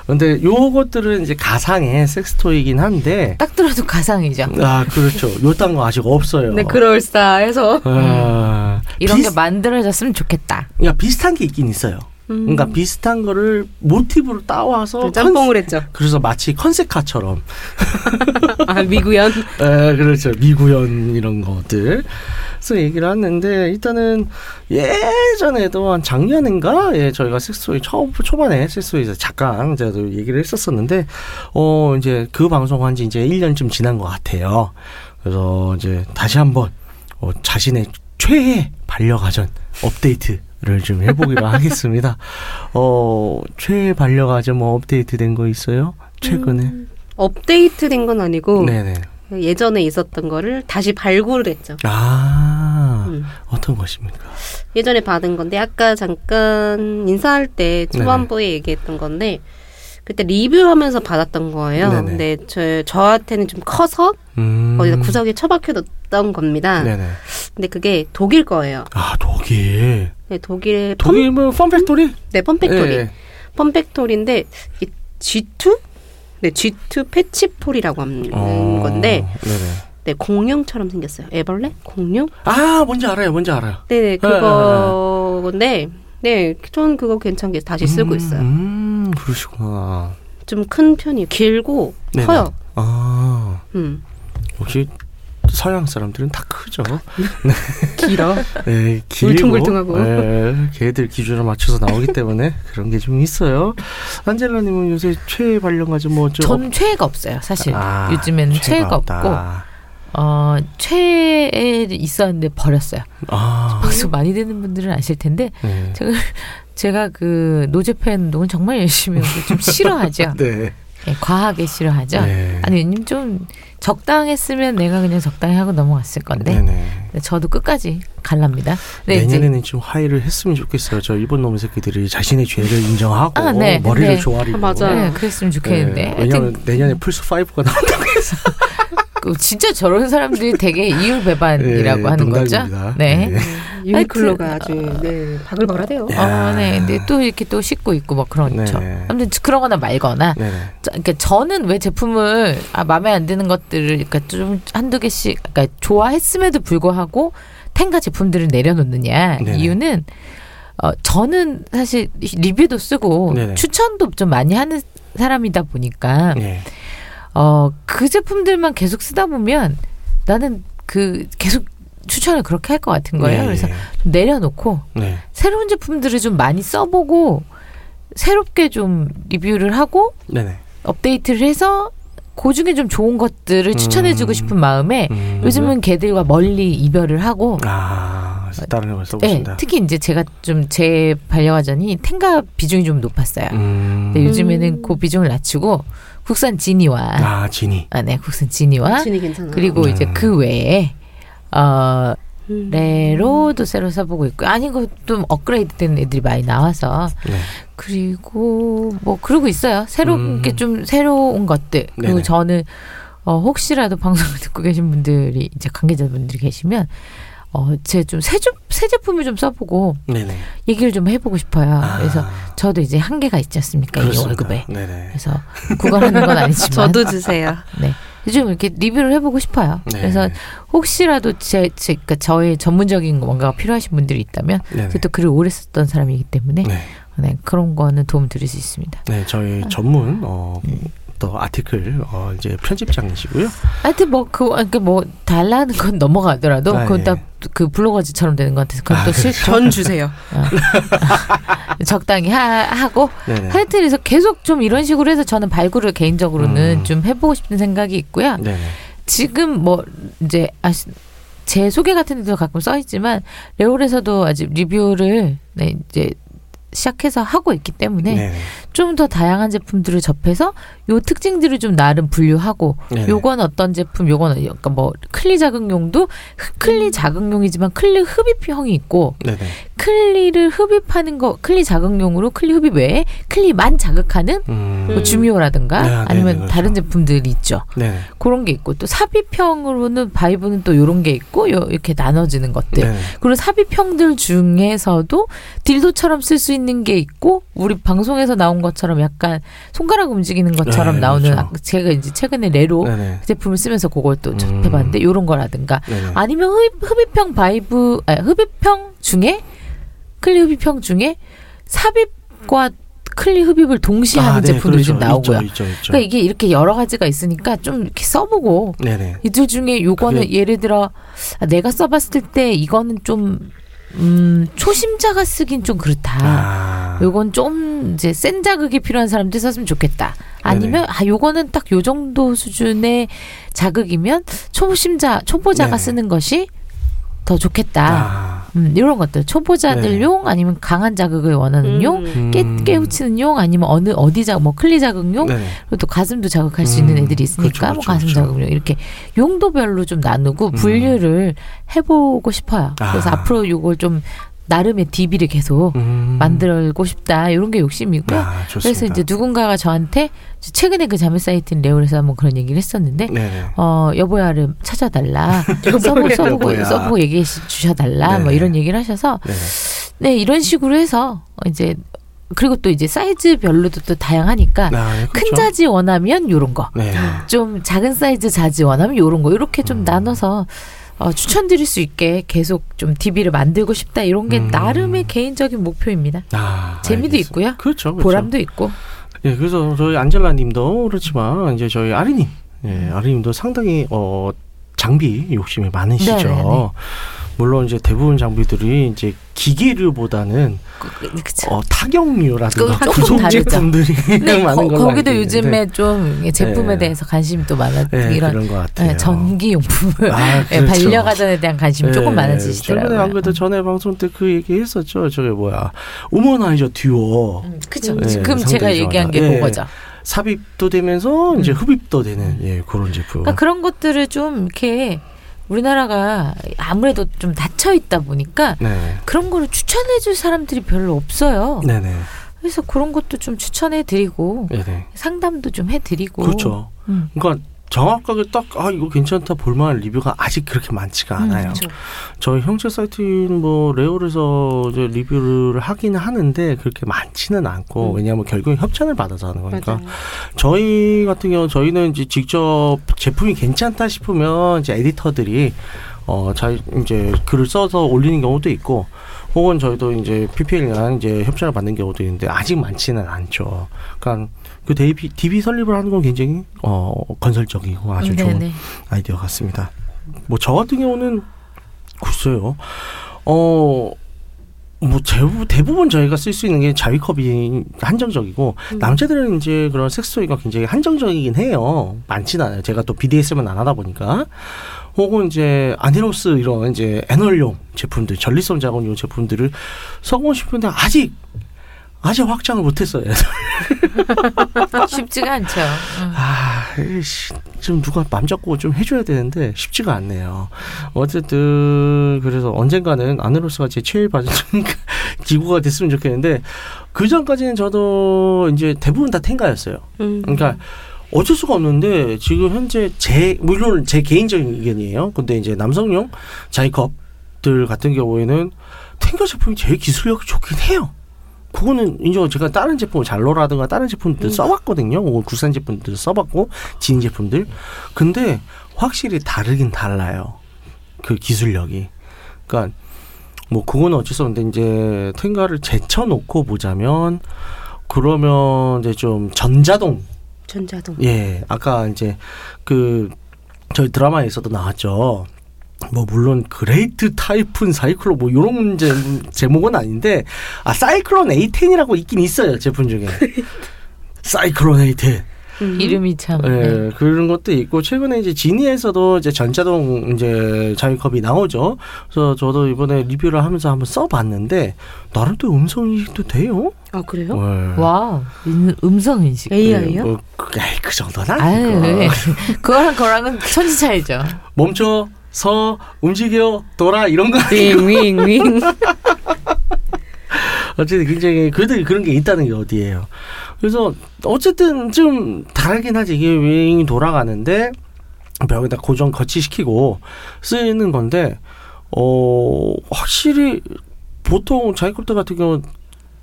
근데 요것들은 이제 가상의 섹스토이긴 한데, 딱 들어도 가상이죠. 아, 그렇죠. 요딴 거 아직 없어요. 네, 그럴싸해서. 아, 이런 비슷- 게 만들어졌으면 좋겠다. 그러니까 비슷한 게 있긴 있어요. 그러니까 비슷한 거를 모티브로 따와서 음. 짬뽕을 했죠. 컨- 그래서 마치 컨셉카처럼 아, 미구연. 에, 그렇죠. 미구연 이런 것들. 그래서 얘기를 했는데 일단은 예전에도 한 작년인가 예 저희가 섹스토이 처음 초반에 섹스토이에서 잠깐 제가 또 얘기를 했었었는데 어 이제 그 방송 한 지 이제 1년쯤 지난 것 같아요. 그래서 이제 다시 한번 어, 자신의 최애 반려가전 업데이트 를좀 해보기로 하겠습니다. 어 최애 반려가전 뭐 업데이트 된 거 있어요? 최근에? 업데이트된 건 아니고 네네. 예전에 있었던 거를 다시 발굴을 했죠. 아, 음. 어떤 것입니까? 예전에 받은 건데 아까 잠깐 인사할 때 초반부에 얘기했던 건데 그때 리뷰하면서 받았던 거예요. 네네. 근데 저 저한테는 좀 커서 음. 어디다 구석에 처박혀 뒀던 겁니다. 네네. 근데 그게 독일 거예요. 아, 독일. 네, 독일의 펀, 독일 뭐, 펀팩토리? 네, 펀팩토리. 예. 펀팩토리인데 이 G2? 네, G2 패치 폴이라고 하는 어, 건데 네네. 네, 공룡처럼 생겼어요. 애벌레? 공룡? 아, 뭔지 알아요, 뭔지 알아요. 네네, 그거인데 네, 전 그거 괜찮게 다시 쓰고 음, 있어요. 음, 그러시구나. 좀 큰 편이에요. 길고 네네. 커요. 아, 음. 역시 서양 사람들은 다 크죠. 길어. 네, 길고. 울퉁불퉁하고. 네, 걔들 기준을 맞춰서 나오기 때문에 그런 게 좀 있어요. 안젤라님은 요새 최애 반려가지 뭐 좀. 전 최애가 없어요, 사실. 아, 요즘에는 최애가 없고, 없다. 어, 최애 있었는데 버렸어요. 아, 방송 많이 듣는 분들은 아실 텐데, 네. 제가, 제가 그 노제팬 운동은 정말 열심히 하고 좀 싫어하죠. 네. 예, 과하게 싫어하죠. 네. 아니, 왜냐면 좀 적당했으면 내가 그냥 적당히 하고 넘어갔을 건데, 네네. 저도 끝까지 갈랍니다. 네, 이제 내년에는 좀 화해를 했으면 좋겠어요. 저 일본 놈 새끼들이 자신의 죄를 인정하고 아, 네. 머리를 네. 조아리고. 아, 맞아요. 네, 그랬으면 좋겠는데. 네, 왜냐면 하여튼 내년에 플스 5가 나온다고 해서. 그 진짜 저런 사람들이 되게 이율배반이라고 네, 하는 거죠. 농담입니다. 네. 유니클로가 아주 네, 바글바글하대요. 어, 네. 근데 또 이렇게 또 씻고 있고 막 그렇죠. 네. 아무튼 그러거나 말거나. 네네. 저, 그러니까 저는 왜 제품을 아, 마음에 안 드는 것들을 그러니까 좀 한두 개씩 그러니까 좋아했음에도 불구하고 텐가 제품들을 내려놓느냐 네네. 이유는 어, 저는 사실 리뷰도 쓰고 네네. 추천도 좀 많이 하는 사람이다 보니까 네. 어, 그 제품들만 계속 쓰다 보면 나는 그 계속 추천을 그렇게 할 것 같은 거예요. 네. 그래서 좀 내려놓고 네. 새로운 제품들을 좀 많이 써보고 새롭게 좀 리뷰를 하고 네네. 업데이트를 해서 그 중에 좀 좋은 것들을 추천해주고 음. 싶은 마음에 음. 요즘은 걔들과 멀리 이별을 하고 아, 다른 걸 네, 써보신다. 특히 이제 제가 좀 제 반려가전이 텐가 비중이 좀 높았어요. 음. 근데 요즘에는 그 비중을 낮추고 국산 지니와 아, 지니. 아, 네, 국산 지니와 진이 괜찮아. 그리고 음. 이제 그 외에 어 음. 레로도 새로 써보고 있고 아니 그좀 업그레이드된 애들이 많이 나와서 네. 그리고 뭐 그러고 있어요 새로운 음. 게좀 새로운 것들 그리고 네네. 저는 어 혹시라도 방송을 듣고 계신 분들이 이제 관계자분들이 계시면 어 제 좀 새 새 제품을 좀 써보고 네네. 얘기를 좀 해보고 싶어요 아, 그래서 저도 이제 한계가 있지 않습니까 이. 월급에 네네. 그래서 구걸하는 건 아니지만 저도 주세요. 네. 좀 이렇게 리뷰를 해보고 싶어요. 네. 그래서 혹시라도 제, 제 그러니까 저의 전문적인 뭔가가 필요하신 분들이 있다면 네네. 제가 또 글을 오래 썼던 사람이기 때문에 네. 네, 그런 거는 도움 드릴 수 있습니다. 네, 저희 전문 어, 또 아티클 어, 이제 편집장이시고요. 하여튼 뭐그 그뭐 달라는 건 넘어가더라도 아, 그건 예. 다그 블로거지처럼 되는 것 같아서 그건 아, 또 그렇죠. 싫고 전 주세요. 적당히 하, 하고 네네. 하여튼 그래서 계속 좀 이런 식으로 해서 저는 발굴을 개인적으로는 음. 좀 해보고 싶은 생각이 있고요. 네네. 지금 뭐 이제 아시, 제 소개 같은 데도 가끔 써 있지만 레로에서도 아직 리뷰를 네, 이제 시작해서 하고 있기 때문에 네네. 좀더 다양한 제품들을 접해서 요 특징들을 좀 나름 분류하고 네네. 요건 어떤 제품 요건 약간 뭐 클리 자극용도 클리 자극용이지만 클리 흡입형이 있고 네네. 클리를 흡입하는 거 클리 자극용으로 클리 흡입 외에 클리만 자극하는 음. 뭐 주미오라든가 네, 네, 아니면 네, 그렇죠. 다른 제품들이 있죠. 네네. 그런 게 있고 또 삽입형으로는 vibe는 또 요런 게 있고 요 이렇게 나눠지는 것들. 네네. 그리고 삽입형들 중에서도 딜도처럼 쓸 수 있는 게 있고 우리 방송에서 나온 것처럼 약간 손가락 움직이는 것처럼 네, 나오는 그렇죠. 아- 제가 이제 최근에 레로 네네. 제품을 쓰면서 그걸 또 음. 접해봤는데 요런 거라든가 네네. 아니면 흡입, 흡입형 vibe 아, 흡입형 중에 클리 흡입형 중에 삽입과 클리 흡입을 동시에 하는 네, 제품들이 좀 그렇죠. 나오고요. 있죠, 있죠, 있죠. 그러니까 이게 이렇게 여러 가지가 있으니까 좀 이렇게 써보고 네네. 이들 중에 요거는 그게- 예를 들어 아, 내가 써봤을 때 이거는 좀 음, 초심자가 쓰긴 좀 그렇다. 아. 요건 좀 이제 센 자극이 필요한 사람들이 썼으면 좋겠다. 아니면 아 요거는 딱 요 정도 수준의 자극이면 초심자 초보자가 네네. 쓰는 것이 더 좋겠다. 아. 음, 이런 것들 초보자들용 아니면 강한 자극을 원하는 용, 음. 깨, 깨우치는 용 아니면 어느 어디 자뭐 클리 자극용 네네. 그리고 또 가슴도 자극할 수 있는 음, 애들이 있으니까 그렇죠, 뭐 그렇죠, 가슴 그렇죠. 자극용 이렇게 용도별로 좀 나누고 음. 분류를 해보고 싶어요. 그래서 아. 앞으로 요걸 좀 나름의 DB를 계속 음. 만들고 싶다 이런 게 욕심이고요. 아. 그래서 이제 누군가가 저한테 최근에 그 자매 사이트인 레올에서 한번 그런 얘기를 했었는데 네네. 어 여보야를 찾아달라 써보, 써보고 여보야. 써보고 얘기해 주셔달라 뭐 네네. 이런 얘기를 하셔서 네네. 네 이런 식으로 해서 이제 그리고 또 이제 사이즈별로도 또 다양하니까 아, 네, 큰 그렇죠. 자지 원하면 요런 거. 네. 좀 작은 사이즈 자지 원하면 요런 거. 이렇게 좀 음. 나눠서 어, 추천드릴 수 있게 계속 좀 DB를 만들고 싶다. 이런 게 음. 나름의 개인적인 목표입니다. 아, 재미도 알겠습니다. 있고요. 그렇죠. 그렇죠. 보람도 있고. 예, 그래서 저희 안젤라님도 그렇지만 이제 저희 아리님, 예, 아리님도 상당히 어 장비 욕심이 많으시죠. 네네네. 물론 이제 대부분 장비들이 이제 기계류보다는 그, 그쵸. 어, 타격류라든가 부속. 제품들이 많은 거, 거기도 요즘에. 좀 제품에 네. 대해서 관심이 또 많아. 예, 이런 것 같아요. 예, 전기 용품을 아, 예, 그렇죠. 반려가전에 대한 관심이 조금 예, 많아지시더라고요. 저번에 안 그래도 전에 방송 때 그 얘기 했었죠. 저게 뭐야 우머나이저 듀오 음. 예, 지금 제가 얘기한 게. 그거죠. 삽입도 되면서 이제 음. 흡입도 되는 예 그런 제품. 그러니까 그런 것들을 좀 이렇게 우리나라가 아무래도 좀 닫혀 있다 보니까 네, 그런 거를 추천해 줄 사람들이 별로 없어요. 네, 네, 그래서 그런 것도 좀 추천해 드리고. 상담도 좀 해 드리고 그렇죠. 음. 그러니까 정확하게 딱 아 이거 괜찮다 볼만한 리뷰가 아직 그렇게 많지가 않아요. 그렇죠. 저희 형제 사이트인 뭐 레올에서 이제 리뷰를 하기는 하는데 그렇게 많지는 않고 음. 왜냐하면 결국엔 협찬을 받아서 하는 거니까 맞아요. 저희 같은 경우 저희는 이제 직접 제품이 괜찮다 싶으면 이제 에디터들이 어잘 이제 글을 써서 올리는 경우도 있고 혹은 저희도 이제 PPL이랑 이제 협찬을 받는 경우도 있는데 아직 많지는 않죠. 그러니까 그 DB, DB 설립을 하는 건 굉장히 어 건설적이고 아주 좋은 네네. 아이디어 같습니다. 뭐 저 같은 경우는 글쎄요. 어. 뭐 대부분, 대부분 저희가 쓸 수 있는 게 자위컵이 한정적이고 음. 남자들은 이제 그런 섹스토이가 굉장히 한정적이긴 해요. 많진 않아요. 제가 또 BDS만 안 하다 보니까 혹은 이제 아니로스 이런 이제 애널용 제품들 전리성 자극용 제품들을 써보고 싶은데 아직 아직 확장을 못했어요. 쉽지가 않죠. 음. 아, 이씨, 좀 누가 맘 잡고 좀 해줘야 되는데 쉽지가 않네요. 어쨌든 그래서 언젠가는 아네로스가 제 최일 받은 기구가 됐으면 좋겠는데 그 전까지는 저도 이제 대부분 다 텐가였어요. 음. 그러니까 어쩔 수가 없는데 지금 현재 제 물론 제 개인적인 의견이에요. 근데 이제 남성용 자이컵들 같은 경우에는 텐가 제품이 제일 기술력이 좋긴 해요. 그거는 이제 제가 다른 제품 잘로라든가 다른 제품들 음. 써봤거든요. 뭐 국산 제품들 써봤고 진 제품들. 근데 확실히 다르긴 달라요. 그 기술력이. 그러니까 뭐 그거는 어쩔 수 없는데 이제 텐가를 제쳐놓고 보자면 그러면 이제 좀 전자동 전자동. 예 아까 이제 그 저희 드라마에서도 나왔죠. 뭐 물론 Great Typhoon Cyclone 뭐 이런 제, 제목은 아닌데 아 사이클론 A10이라고 있긴 있어요 제품 중에 사이클론 A10 음. 이름이 참. 예, 네. 그런 것도 있고 최근에 이제 지니에서도 이제 전자동 이제 자위컵이 나오죠. 그래서 저도 이번에 리뷰를 하면서 한번 써봤는데 나름 또 음성 인식도 돼요. 아 그래요? 예. 와 음- 음성 인식. AI요? 뭐, 그, 에이, 그 정도는 아유, 아니고 네. 그거랑 그거랑은 천지 차이죠. 멈춰 서 움직여 돌아 이런 거 아니고 윙윙윙. 어쨌든 굉장히 그래도 그런 게 있다는 게 어디예요. 그래서 어쨌든 좀 다르긴 하지 이게 윙이 돌아가는데 벽에다 고정 거치시키고 쓰이는 건데 어 확실히 보통 자이콥터 같은 경우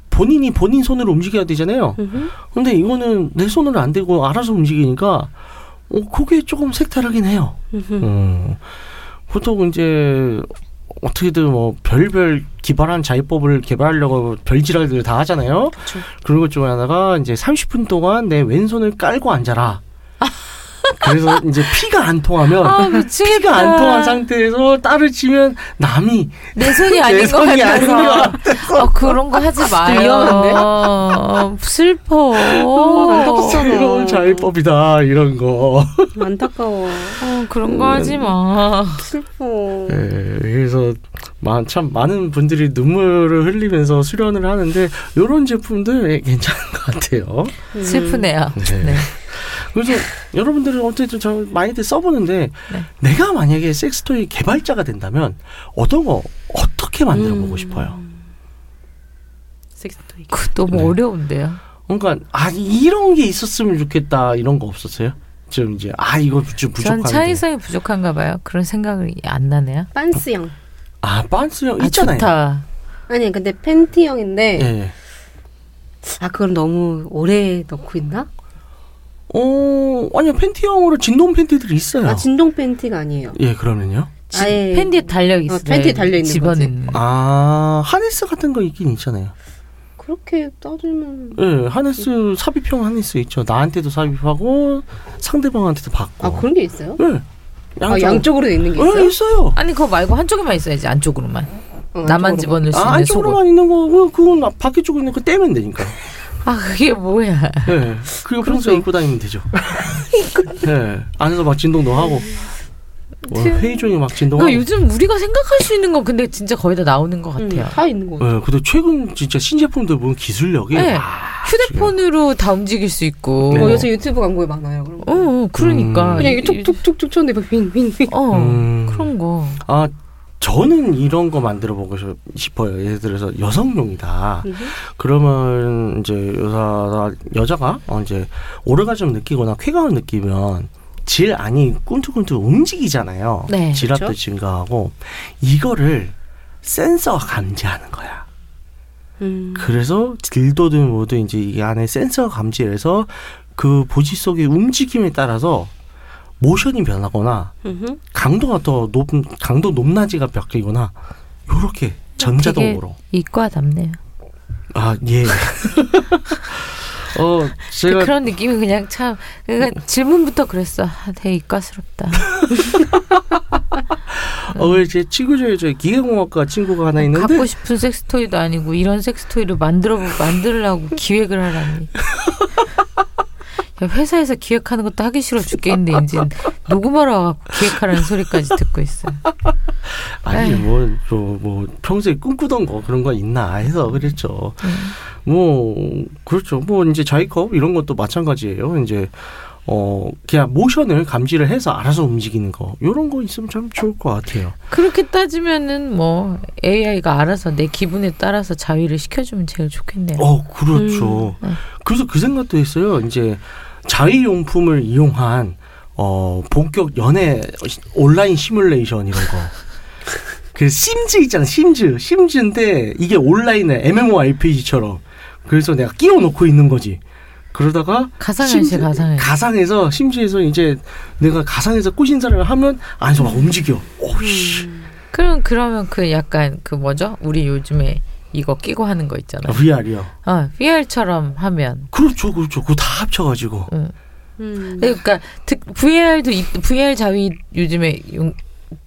본인이 본인 손으로 움직여야 되잖아요. 근데 이거는 내 손으로 안 되고 알아서 움직이니까 어 그게 조금 색다르긴 해요. 음. 보통 이제 어떻게든 뭐 별별 기발한 자위법을 개발하려고 별지랄들 다 하잖아요. 그쵸. 그런 것 중에 하나가 이제 30분 동안 내 왼손을 깔고 앉아라. 그래서 이제 피가 안 통하면 아. 피가 안 통한 상태에서 딸을 치면 남이 내 손이 아닌 것 손이 아닌 같아서. 것 어, 그런 거 하지 마요. 위험한데? 어, 슬퍼. 안타깝잖아. 새로운 자위법이다 이런 거. 안타까워. 어, 그런 거 하지 마. 슬퍼. 예, 그래서 마- 참 많은 분들이 눈물을 흘리면서 수련을 하는데 이런 제품들 괜찮은 것 같아요. 음. 슬프네요. 네. 네. 그래서 여러분들은 어쨌든 저 많이들 써보는데 네. 내가 만약에 섹스토이 개발자가 된다면 어떤 거 어떻게 만들어 보고 음. 싶어요? 섹스토이. 그 너무 네. 어려운데요. 그러니까 아 이런 게 있었으면 좋겠다 이런 거 없었어요? 좀 이제 아 이거 좀전 부족한데 차이성이 부족한가 봐요. 그런 생각이 안 나네요. 빤스형. 아 빤스형 아, 있잖아요. 네. 좋다. 아니 근데 팬티형인데 예. 아 그럼 너무 오래 넣고 있나? 어 아니요 팬티형으로 진동 팬티들이 있어요. 아 진동 팬티가 아니에요. 예 그러면요. 아예 팬티에 달려 있어요. 어, 팬티에 달려 있는 집어넣는. 아 하네스 같은 거 있긴 있잖아요. 그렇게 따지면 예 하네스 삽입형 하네스 있죠. 나한테도 삽입하고 상대방한테도 받고. 아 그런 게 있어요? 예. 아 양쪽으로 돼 있는 게 예, 있어요? 있어요. 아니 그거 말고 한쪽에만 있어야지 안쪽으로만. 어, 나만 안쪽으로. 집어넣을 수 아, 있는 속옷. 안쪽으로만 있는 거, 그- 그건 나- 밖에 쪽에 있는 거 떼면 되니까. 아 그게 뭐야? 예. 그리고 평소에 입고 다니면 되죠. 예. 안에서 막 진동도 하고. 뭐 회의 중에 막 진동하고. 그러니까 요즘 우리가 생각할 수 있는 건 근데 진짜 거의 다 나오는 것 음, 같아요. 다 있는 거. 예, 근데 최근 진짜 신제품들 보면 기술력이. 네. 와, 휴대폰으로 다 움직일 수 있고. 네. 어, 요새 유튜브 광고에 많아요. 그런 거. 어, 어, 그러니까. 음. 그냥 이게 툭툭툭툭 쳤는데 막 윙윙윙. 어, 음. 그런 거. 아, 저는 이런 거 만들어 보고 싶- 싶어요. 예를 들어서 여성용이다. 그러면 이제 여자 여자가 어 이제 오르가즘 느끼거나 쾌감을 느끼면 질 안이 꿈틀꿈틀 움직이잖아요. 네, 질압도 그렇죠. 증가하고 이거를 센서가 감지하는 거야. 음. 그래서 딜도든 뭐든 이제 이 안에 센서가 감지해서 그 보지 속의 움직임에 따라서 모션이 변하거나 음흠. 강도가 더 높, 강도 높낮이가 바뀌거나 요렇게 전자동으로. 이과답네요. 아, 예. 어, 제가 그런 느낌이 그냥 참 그러니까 질문부터 그랬어. 아, 되게 이과스럽다. 어, 왜제 친구 중에 저 기계공학과 친구가 하나 있는데 갖고 싶은 섹스토이도 아니고 이런 섹스토이를 만들어 만들려고 기획을 하라니. 야, 회사에서 기획하는 것도 하기 싫어 죽겠는데 이제 녹음하러 와갖고 기획하라는 소리까지 듣고 있어요. 아니 에휴. 뭐저뭐 평소에 꿈꾸던 거 그런 거 있나 해서 그랬죠. 뭐 그렇죠. 뭐 이제 자이컵 이런 것도 마찬가지예요. 이제 어 그냥 모션을 감지를 해서 알아서 움직이는 거 이런 거 있으면 참 좋을 것 같아요. 그렇게 따지면은 뭐 AI가 알아서 내 기분에 따라서 자위를 시켜주면 제일 좋겠네요. 어 그렇죠. 음. 그래서 그 생각도 했어요. 이제 자위용품을 이용한 어 본격 연애 온라인 시뮬레이션 이런 거. 그 심즈 있잖아 심즈 심즈인데 이게 온라인에 MMORPG처럼 그래서 내가 끼워 놓고 있는 거지. 그러다가 가상현실 가상현실. 가상에서 심지어서 이제 내가 가상에서 꼬신사를 하면 안에서 막 움직여. 오씨. 그럼 그러면 그 약간 그 뭐죠? 우리 요즘에 이거 끼고 하는 거 있잖아요. VR이요. 어, VR처럼 하면. 그렇죠, 그렇죠. 그거 다 합쳐가지고. 응. 음. 그러니까 특- VR도 있, VR 자위 요즘에 용,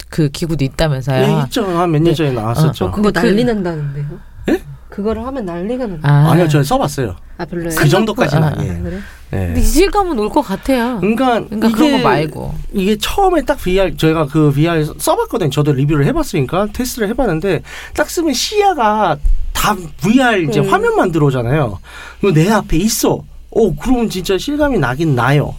그 기구도 있다면서요. 네, 있죠. 한몇년 전에 나왔었죠. 어, 그거 근데 그- 난리 난다는데요? 예? 그거를 하면 난리가 난다. 아, 아니요, 저 써봤어요. 아 별로예요. 그 정도까지는 아, 아니에요. 그래? 네. 근데 이질감은 올 것 같아요. 그러니까, 그러니까 이게 그런 거 말고. 이게 처음에 딱 VR 저희가 그 VR 써봤거든요. 저도 리뷰를 해봤으니까 테스트를 해봤는데 딱 쓰면 시야가 다 VR 이제 음. 화면만 들어오잖아요. 내 앞에 있어. 오 그러면 진짜 실감이 나긴 나요.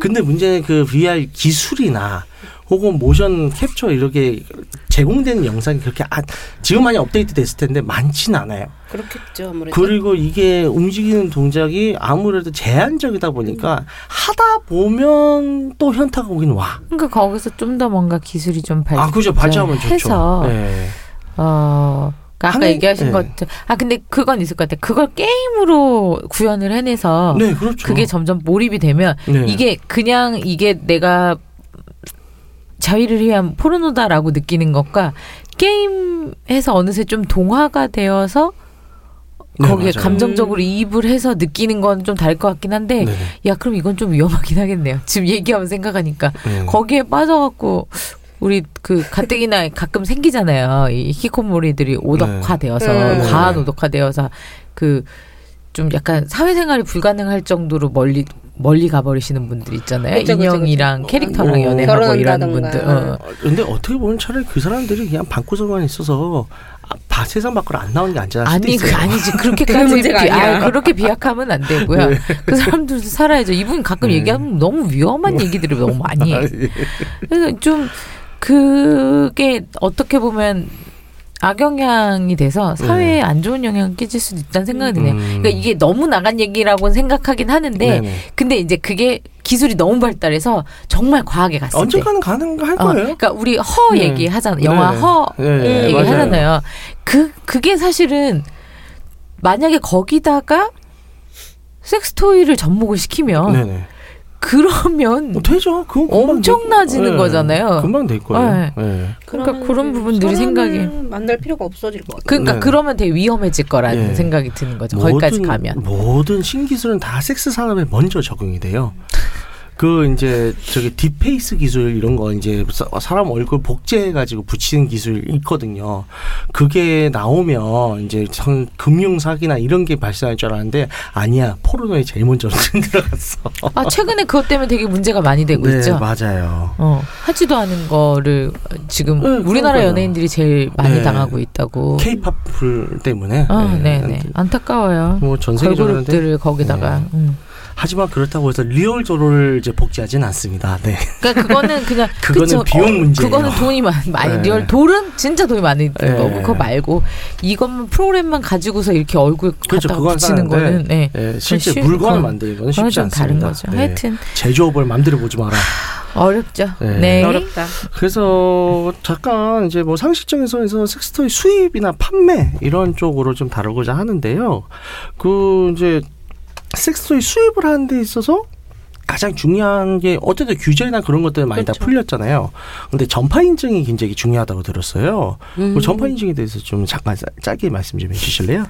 근데 문제는 그 VR 기술이나 혹은 모션 캡처 이렇게 제공되는 영상이 그렇게 아, 지금 많이 업데이트 됐을 텐데 많진 않아요. 그렇겠죠 아무래도. 그리고 이게 움직이는 동작이 아무래도 제한적이다 보니까 하다 보면 또 현타가 오긴 와. 그러니까 거기서 좀 더 뭔가 기술이 좀 발. 아, 그죠. 발전하면 좋죠. 해서 네. 어. 그러니까 아까 하는- 얘기하신 네. 것, 아 근데 그건 있을 것 같아. 그걸 게임으로 구현을 해내서 네, 그렇죠. 그게 점점 몰입이 되면 네. 이게 그냥 이게 내가 자위를 위한 포르노다라고 느끼는 것과 게임에서 어느새 좀 동화가 되어서 네, 거기에 맞아요. 감정적으로 이입을 해서 느끼는 건 좀 다를 것 같긴 한데 네네. 야 그럼 이건 좀 위험하긴 하겠네요. 지금 얘기하면 생각하니까 네. 거기에 빠져갖고 우리 그 가뜩이나 가끔 생기잖아요. 이 히코모리들이 오덕화되어서 네. 과한 네. 오덕화되어서 그 좀 약간 사회생활이 불가능할 정도로 멀리 멀리 가버리시는 분들 있잖아요. 그쵸, 인형이랑 그쵸. 캐릭터랑 어, 연애하고 이러는 결혼한다던가. 분들. 어. 어, 근데 어떻게 보면 차라리 그 사람들이 그냥 방구석만 있어서 아, 바- 세상 밖으로 안 나오는 게 수도 아니. 그 아니지 그렇게까지 문제가 비, 아니야. 아, 그렇게 비약하면 안 되고요. 네. 그 사람들도 살아야죠. 이분 가끔 네. 얘기하면 너무 위험한 얘기들을 너무 많이 아, 해요. 예. 그래서 좀 그게 어떻게 보면 악영향이 돼서 사회에 안 좋은 영향을 끼칠 수도 있다는 생각이 드네요. 음. 그러니까 이게 너무 나간 얘기라고는 생각하긴 하는데 네네. 근데 이제 그게 기술이 너무 발달해서 정말 과하게 갔을 때 언젠가는 가능할 어, 거예요. 그러니까 우리 허 네. 얘기 하잖아. 영화 네네. 허 네, 얘기. 하잖아요. 그 그게 사실은 만약에 거기다가 섹스토이를 접목을 시키면. 그러면 어, 되죠. 그건 엄청나지는 될- 거잖아요. 금방 될 거예요. 네. 네. 그러니까 그런 부분들이 생각이 만날 필요가 없어질 것 같아요. 그러니까 네. 그러면 되게 위험해질 거라는 예. 생각이 드는 거죠. 거기까지 모든- 가면. 모든 신기술은 다 섹스 산업에 먼저 적용이 돼요. 그 이제 저기 딥페이스 기술 이런 거 이제 사- 사람 얼굴 복제해 가지고 붙이는 기술 있거든요. 그게 나오면 이제 성 금융 사기나 이런 게 발생할 줄 알았는데 아니야 포르노에 제일 먼저 들어갔어. 아 최근에 그것 때문에 되게 문제가 많이 되고 네 있죠. 맞아요. 어, 하지도 않은 거를 지금 네, 우리나라 그러니까요. 연예인들이 제일 많이 네. 당하고 있다고. 케이팝 붐 때문에. 아, 네, 네. 안타까워요. 뭐 전 세계적으로 하는데 걸그룹들을 거기다가. 네. 음. 하지만 그렇다고 해서 real doll을 이제 복제하진 않습니다. 네. 그러니까 그거는 그냥 그거는 그쵸? 비용 문제예요. 그거는 돈이 많, 많이 네. real doll은 진짜 돈이 많이 드는 네. 거고 그거 말고 이것만 프로그램만 가지고서 이렇게 얼굴 그렇죠. 그건 붙이는 사는데, 거는 네. 예, 실제 쉬- 물건을 그건- 만드는 건 그건 쉽지 좀 다른 않습니다. 거죠. 네. 하여튼 제조업을 마음대로 보지 마라. 어렵죠. 네. 네. 어렵다. 그래서 잠깐 이제 뭐 상식적인 선에서 섹스토이 수입이나 판매 이런 쪽으로 좀 다루고자 하는데요. 그 이제 섹스토이 수입을 하는 데 있어서 가장 중요한 게 어쨌든 규제나 그런 것들 많이 다 그렇죠. 풀렸잖아요. 근데 전파 인증이 굉장히 중요하다고 들었어요. 음. 그 전파 인증에 대해서 좀 잠깐 짜- 짧게 말씀 좀 해주실래요?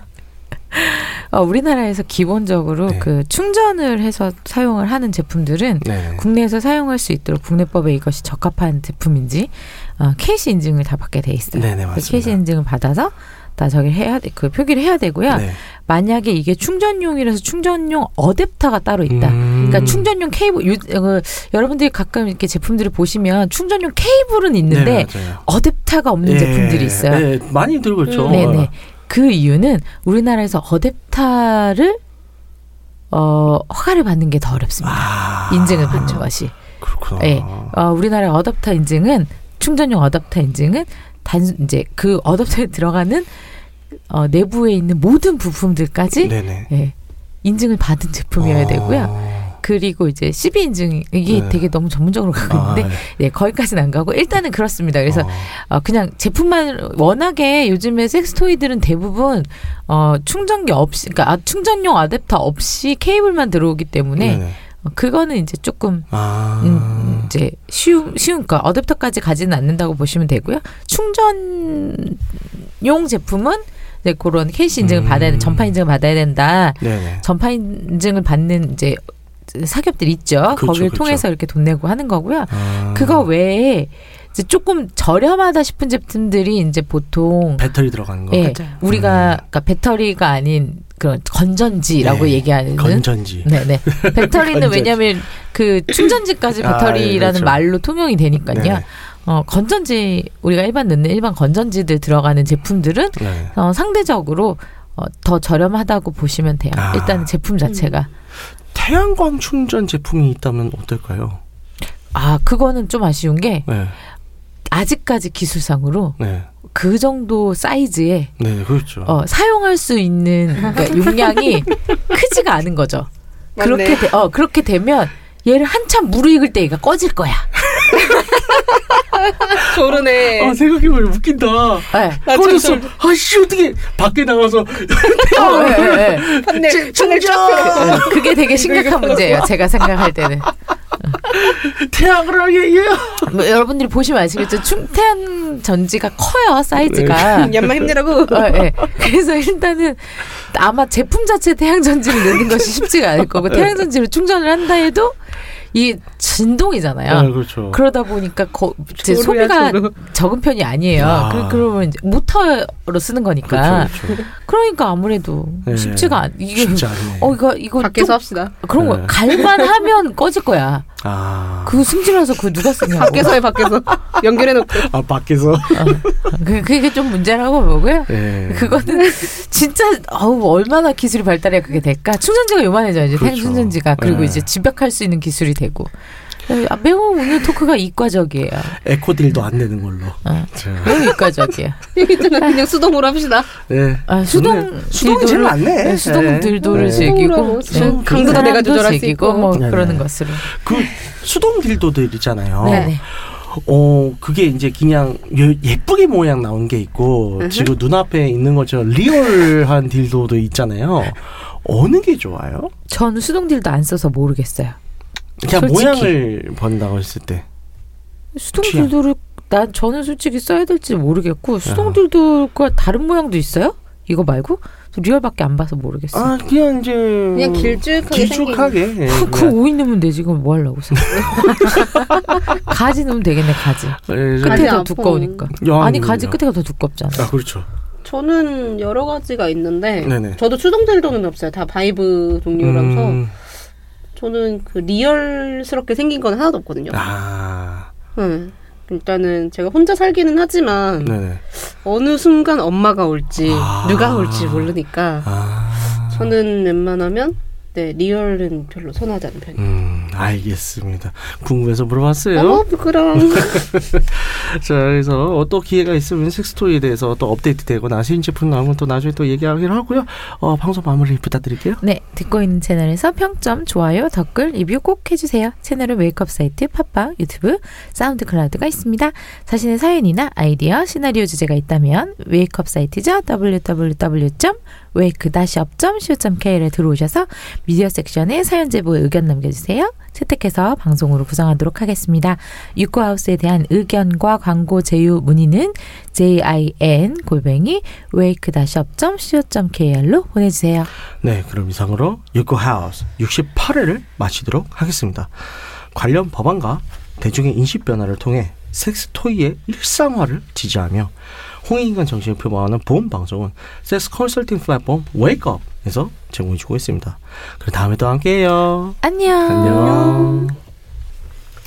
어, 우리나라에서 기본적으로 네. 그 충전을 해서 사용을 하는 제품들은 네. 국내에서 사용할 수 있도록 국내법에 이것이 적합한 제품인지 어, KC 인증을 다 받게 돼 있어요. 네네 그 맞습니다. KC 인증을 받아서 다 저기 해야 돼, 그 표기를 해야 되고요. 네. 만약에 이게 충전용이라서 충전용 어댑터가 따로 있다. 음. 그러니까 충전용 케이블 유, 어, 여러분들이 가끔 이렇게 제품들을 보시면 충전용 케이블은 있는데 네. 어댑터가 없는 예, 제품들이 있어요. 예, 많이 들고 있죠. 음, 네네. 그 이유는 우리나라에서 어댑터를 어, 허가를 받는 게 더 어렵습니다. 아, 인증을 받는 것이. 그렇구나. 예. 어, 우리나라 어댑터 인증은 충전용 어댑터 인증은 단 이제 그 어댑터에 들어가는 어, 내부에 있는 모든 부품들까지. 예, 인증을 받은 제품이어야 되고요. 어, 그리고 이제 12인증 이게 네. 되게 너무 전문적으로 가고 아, 있는데 네, 거기까지는 안 가고 일단은 그렇습니다. 그래서 어. 어, 그냥 제품만 워낙에 요즘에 섹스토이들은 대부분 어, 충전기 없이 그러니까 아, 충전용 어댑터 없이 케이블만 들어오기 때문에 그거는 이제 조금 아. 음, 이제 쉬운 쉬운 거 어댑터까지 가지는 않는다고 보시면 되고요. 충전용 제품은 이제 그런 케이시 인증을 음. 받아야 돼, 전파 인증을 받아야 된다. 네네. 전파 인증을 받는 이제 사기업들 있죠. 그렇죠, 거기를 그렇죠. 통해서 이렇게 돈 내고 하는 거고요. 아. 그거 외에 이제 조금 저렴하다 싶은 제품들이 이제 보통 배터리 들어가는 거. 예, 맞아요. 우리가 그러니까 배터리가 아닌 그런 건전지라고 네, 얘기하는 건전지. 네네. 배터리는 건전지. 왜냐하면 그 충전지까지 아, 배터리라는 예, 그렇죠. 말로 통용이 되니까요. 네네. 어, 건전지 우리가 일반 넣는 일반 건전지들 들어가는 제품들은 네. 어, 상대적으로 어, 더 저렴하다고 보시면 돼요. 아. 일단 제품 자체가. 태양광 충전 제품이 있다면 어떨까요? 아, 그거는 좀 아쉬운 게 네. 아직까지 기술상으로 네. 그 정도 사이즈의 네, 그렇죠. 어, 사용할 수 있는 그러니까 용량이 크지가 않은 거죠. 그렇게 되, 어, 그렇게 되면 얘를 한참 무르익을 때 얘가 꺼질 거야. 조르네. 아, 생각해보면 웃긴다. 네. 꺼졌어. 아씨, 어떻게 밖에 나가서 어, 예, 예, 예. 판넬 충전! 네, 그게 되게 심각한 문제예요. 제가 생각할 때는. 태양을 예, 예. 뭐, 여러분들이 보시면 아시겠죠. 충태양 전지가 커요, 사이즈가. 얌마 힘내라고. 어, 예. 그래서 일단은 아마 제품 자체 태양 전지를 넣는 것이 쉽지가 않을 거고 태양 전지를 충전을 한다 해도 이 진동이잖아요. 네, 그렇죠. 그러다 보니까 거, 이제 조르야, 소비가 조르. 적은 편이 아니에요. 아. 그, 그러면 이제 모터로 쓰는 거니까. 그렇죠, 그렇죠. 그러니까 아무래도 네. 쉽지가 않. 이게 쉽지 않네. 어 이거 이거 밖에서 좀 합시다. 그런 거 네. 갈만 하면 꺼질 거야. 아. 그거 승질나서 그거 누가 쓰냐고. 밖에서 해 밖에서 연결해놓고. 아, 밖에서. 그, 그게 좀 문제라고 보고요. 네. 그거는 진짜 어우 얼마나 기술이 발달해야 그게 될까? 충전지가 요만해져야지 그렇죠. 충전지가 그리고 네. 이제 집약할 수 있는 기술이 되고 아, 매우 오늘 토크가 이과적이에요. 에코딜도 안 되는 걸로. 어, 자, 매우 이과적이에요. 있잖아 그냥 수동으로 합시다. 네. 아, 수동. 수동이 제일 딜도를- 낫네. 네, 수동 네. 딜도를 네. 즐기고 수동으로 네, 수동 강도 다 내가 조절할 수 즐기고 있고. 뭐 네네. 그러는 것으로. 그 수동 딜도들 있잖아요. 네네. 어, 그게 이제 그냥 예- 예쁘게 모양 나온 게 있고 지금 눈앞에 있는 것처럼 리얼한 딜도도 있잖아요. 어느 게 좋아요? 저는 수동 딜도 안 써서 모르겠어요. 그냥 솔직히. 모양을 본다고 했을 때. 수동 취향. 딜도를 난 저는 솔직히 써야 될지 모르겠고 수동 아. 딜도가 다른 모양도 있어요? 이거 말고 저 리얼밖에 안 봐서 모르겠어요. 아, 그냥 이제 그냥 길쭉하게 길쭉하게. 예, 그 그냥. 오이 넣으면 되지 그럼 뭐 하려고 써? 가지 넣으면 되겠네 가지. 예, 저- 끝에 더. 두꺼우니까. 야, 아니 그럼요. 가지 끝에가 더 두껍잖아. 아, 그렇죠. 저는 여러 가지가 있는데 네네. 저도 수동 딜도는 없어요. 다 vibe 종류라서 음, 저는 그 real스럽게 생긴 건 하나도 없거든요. 아, 응. 일단은 제가 혼자 살기는 하지만 네네. 어느 순간 엄마가 올지 아. 누가 올지 모르니까 아, 저는 웬만하면 네 real은 별로 선호하지 않는 편이에요. 음, 알겠습니다. 궁금해서 물어봤어요. 어머 부끄러워. 자, 그래서 어, 또 기회가 있으면 섹스토이에 대해서 또 업데이트되고 나신 제품 나오면 또 나중에 또 얘기하기로 하고요. 어, 방송 마무리 부탁드릴게요. 네, 듣고 있는 채널에서 평점, 좋아요, 댓글, 리뷰 꼭 해주세요. 채널은 웨이크업 사이트, 팟빵, 유튜브, 사운드 클라우드가 있습니다. 자신의 사연이나 아이디어, 시나리오 주제가 있다면 웨이크업 사이트죠. www.wake-up.co.kr에 들어오셔서 미디어 섹션에 사연 제보 의견 남겨주세요. 채택해서 방송으로 구성하도록 하겠습니다. 유쿠하우스에 대한 의견과 광고 제휴 문의는 jin 골뱅이 wake-up.co.kr로 보내주세요. 네, 그럼 이상으로 유코 하우스 68회를 마치도록 하겠습니다. 관련 법안과 대중의 인식 변화를 통해 섹스 토이의 일상화를 지지하며 홍익인간 정신을 표방하는 보험 방송은 섹스 컨설팅 플랫폼 웨이크업에서 제공해주고 있습니다. 그럼 다음에 또 함께해요. 안녕. 안녕.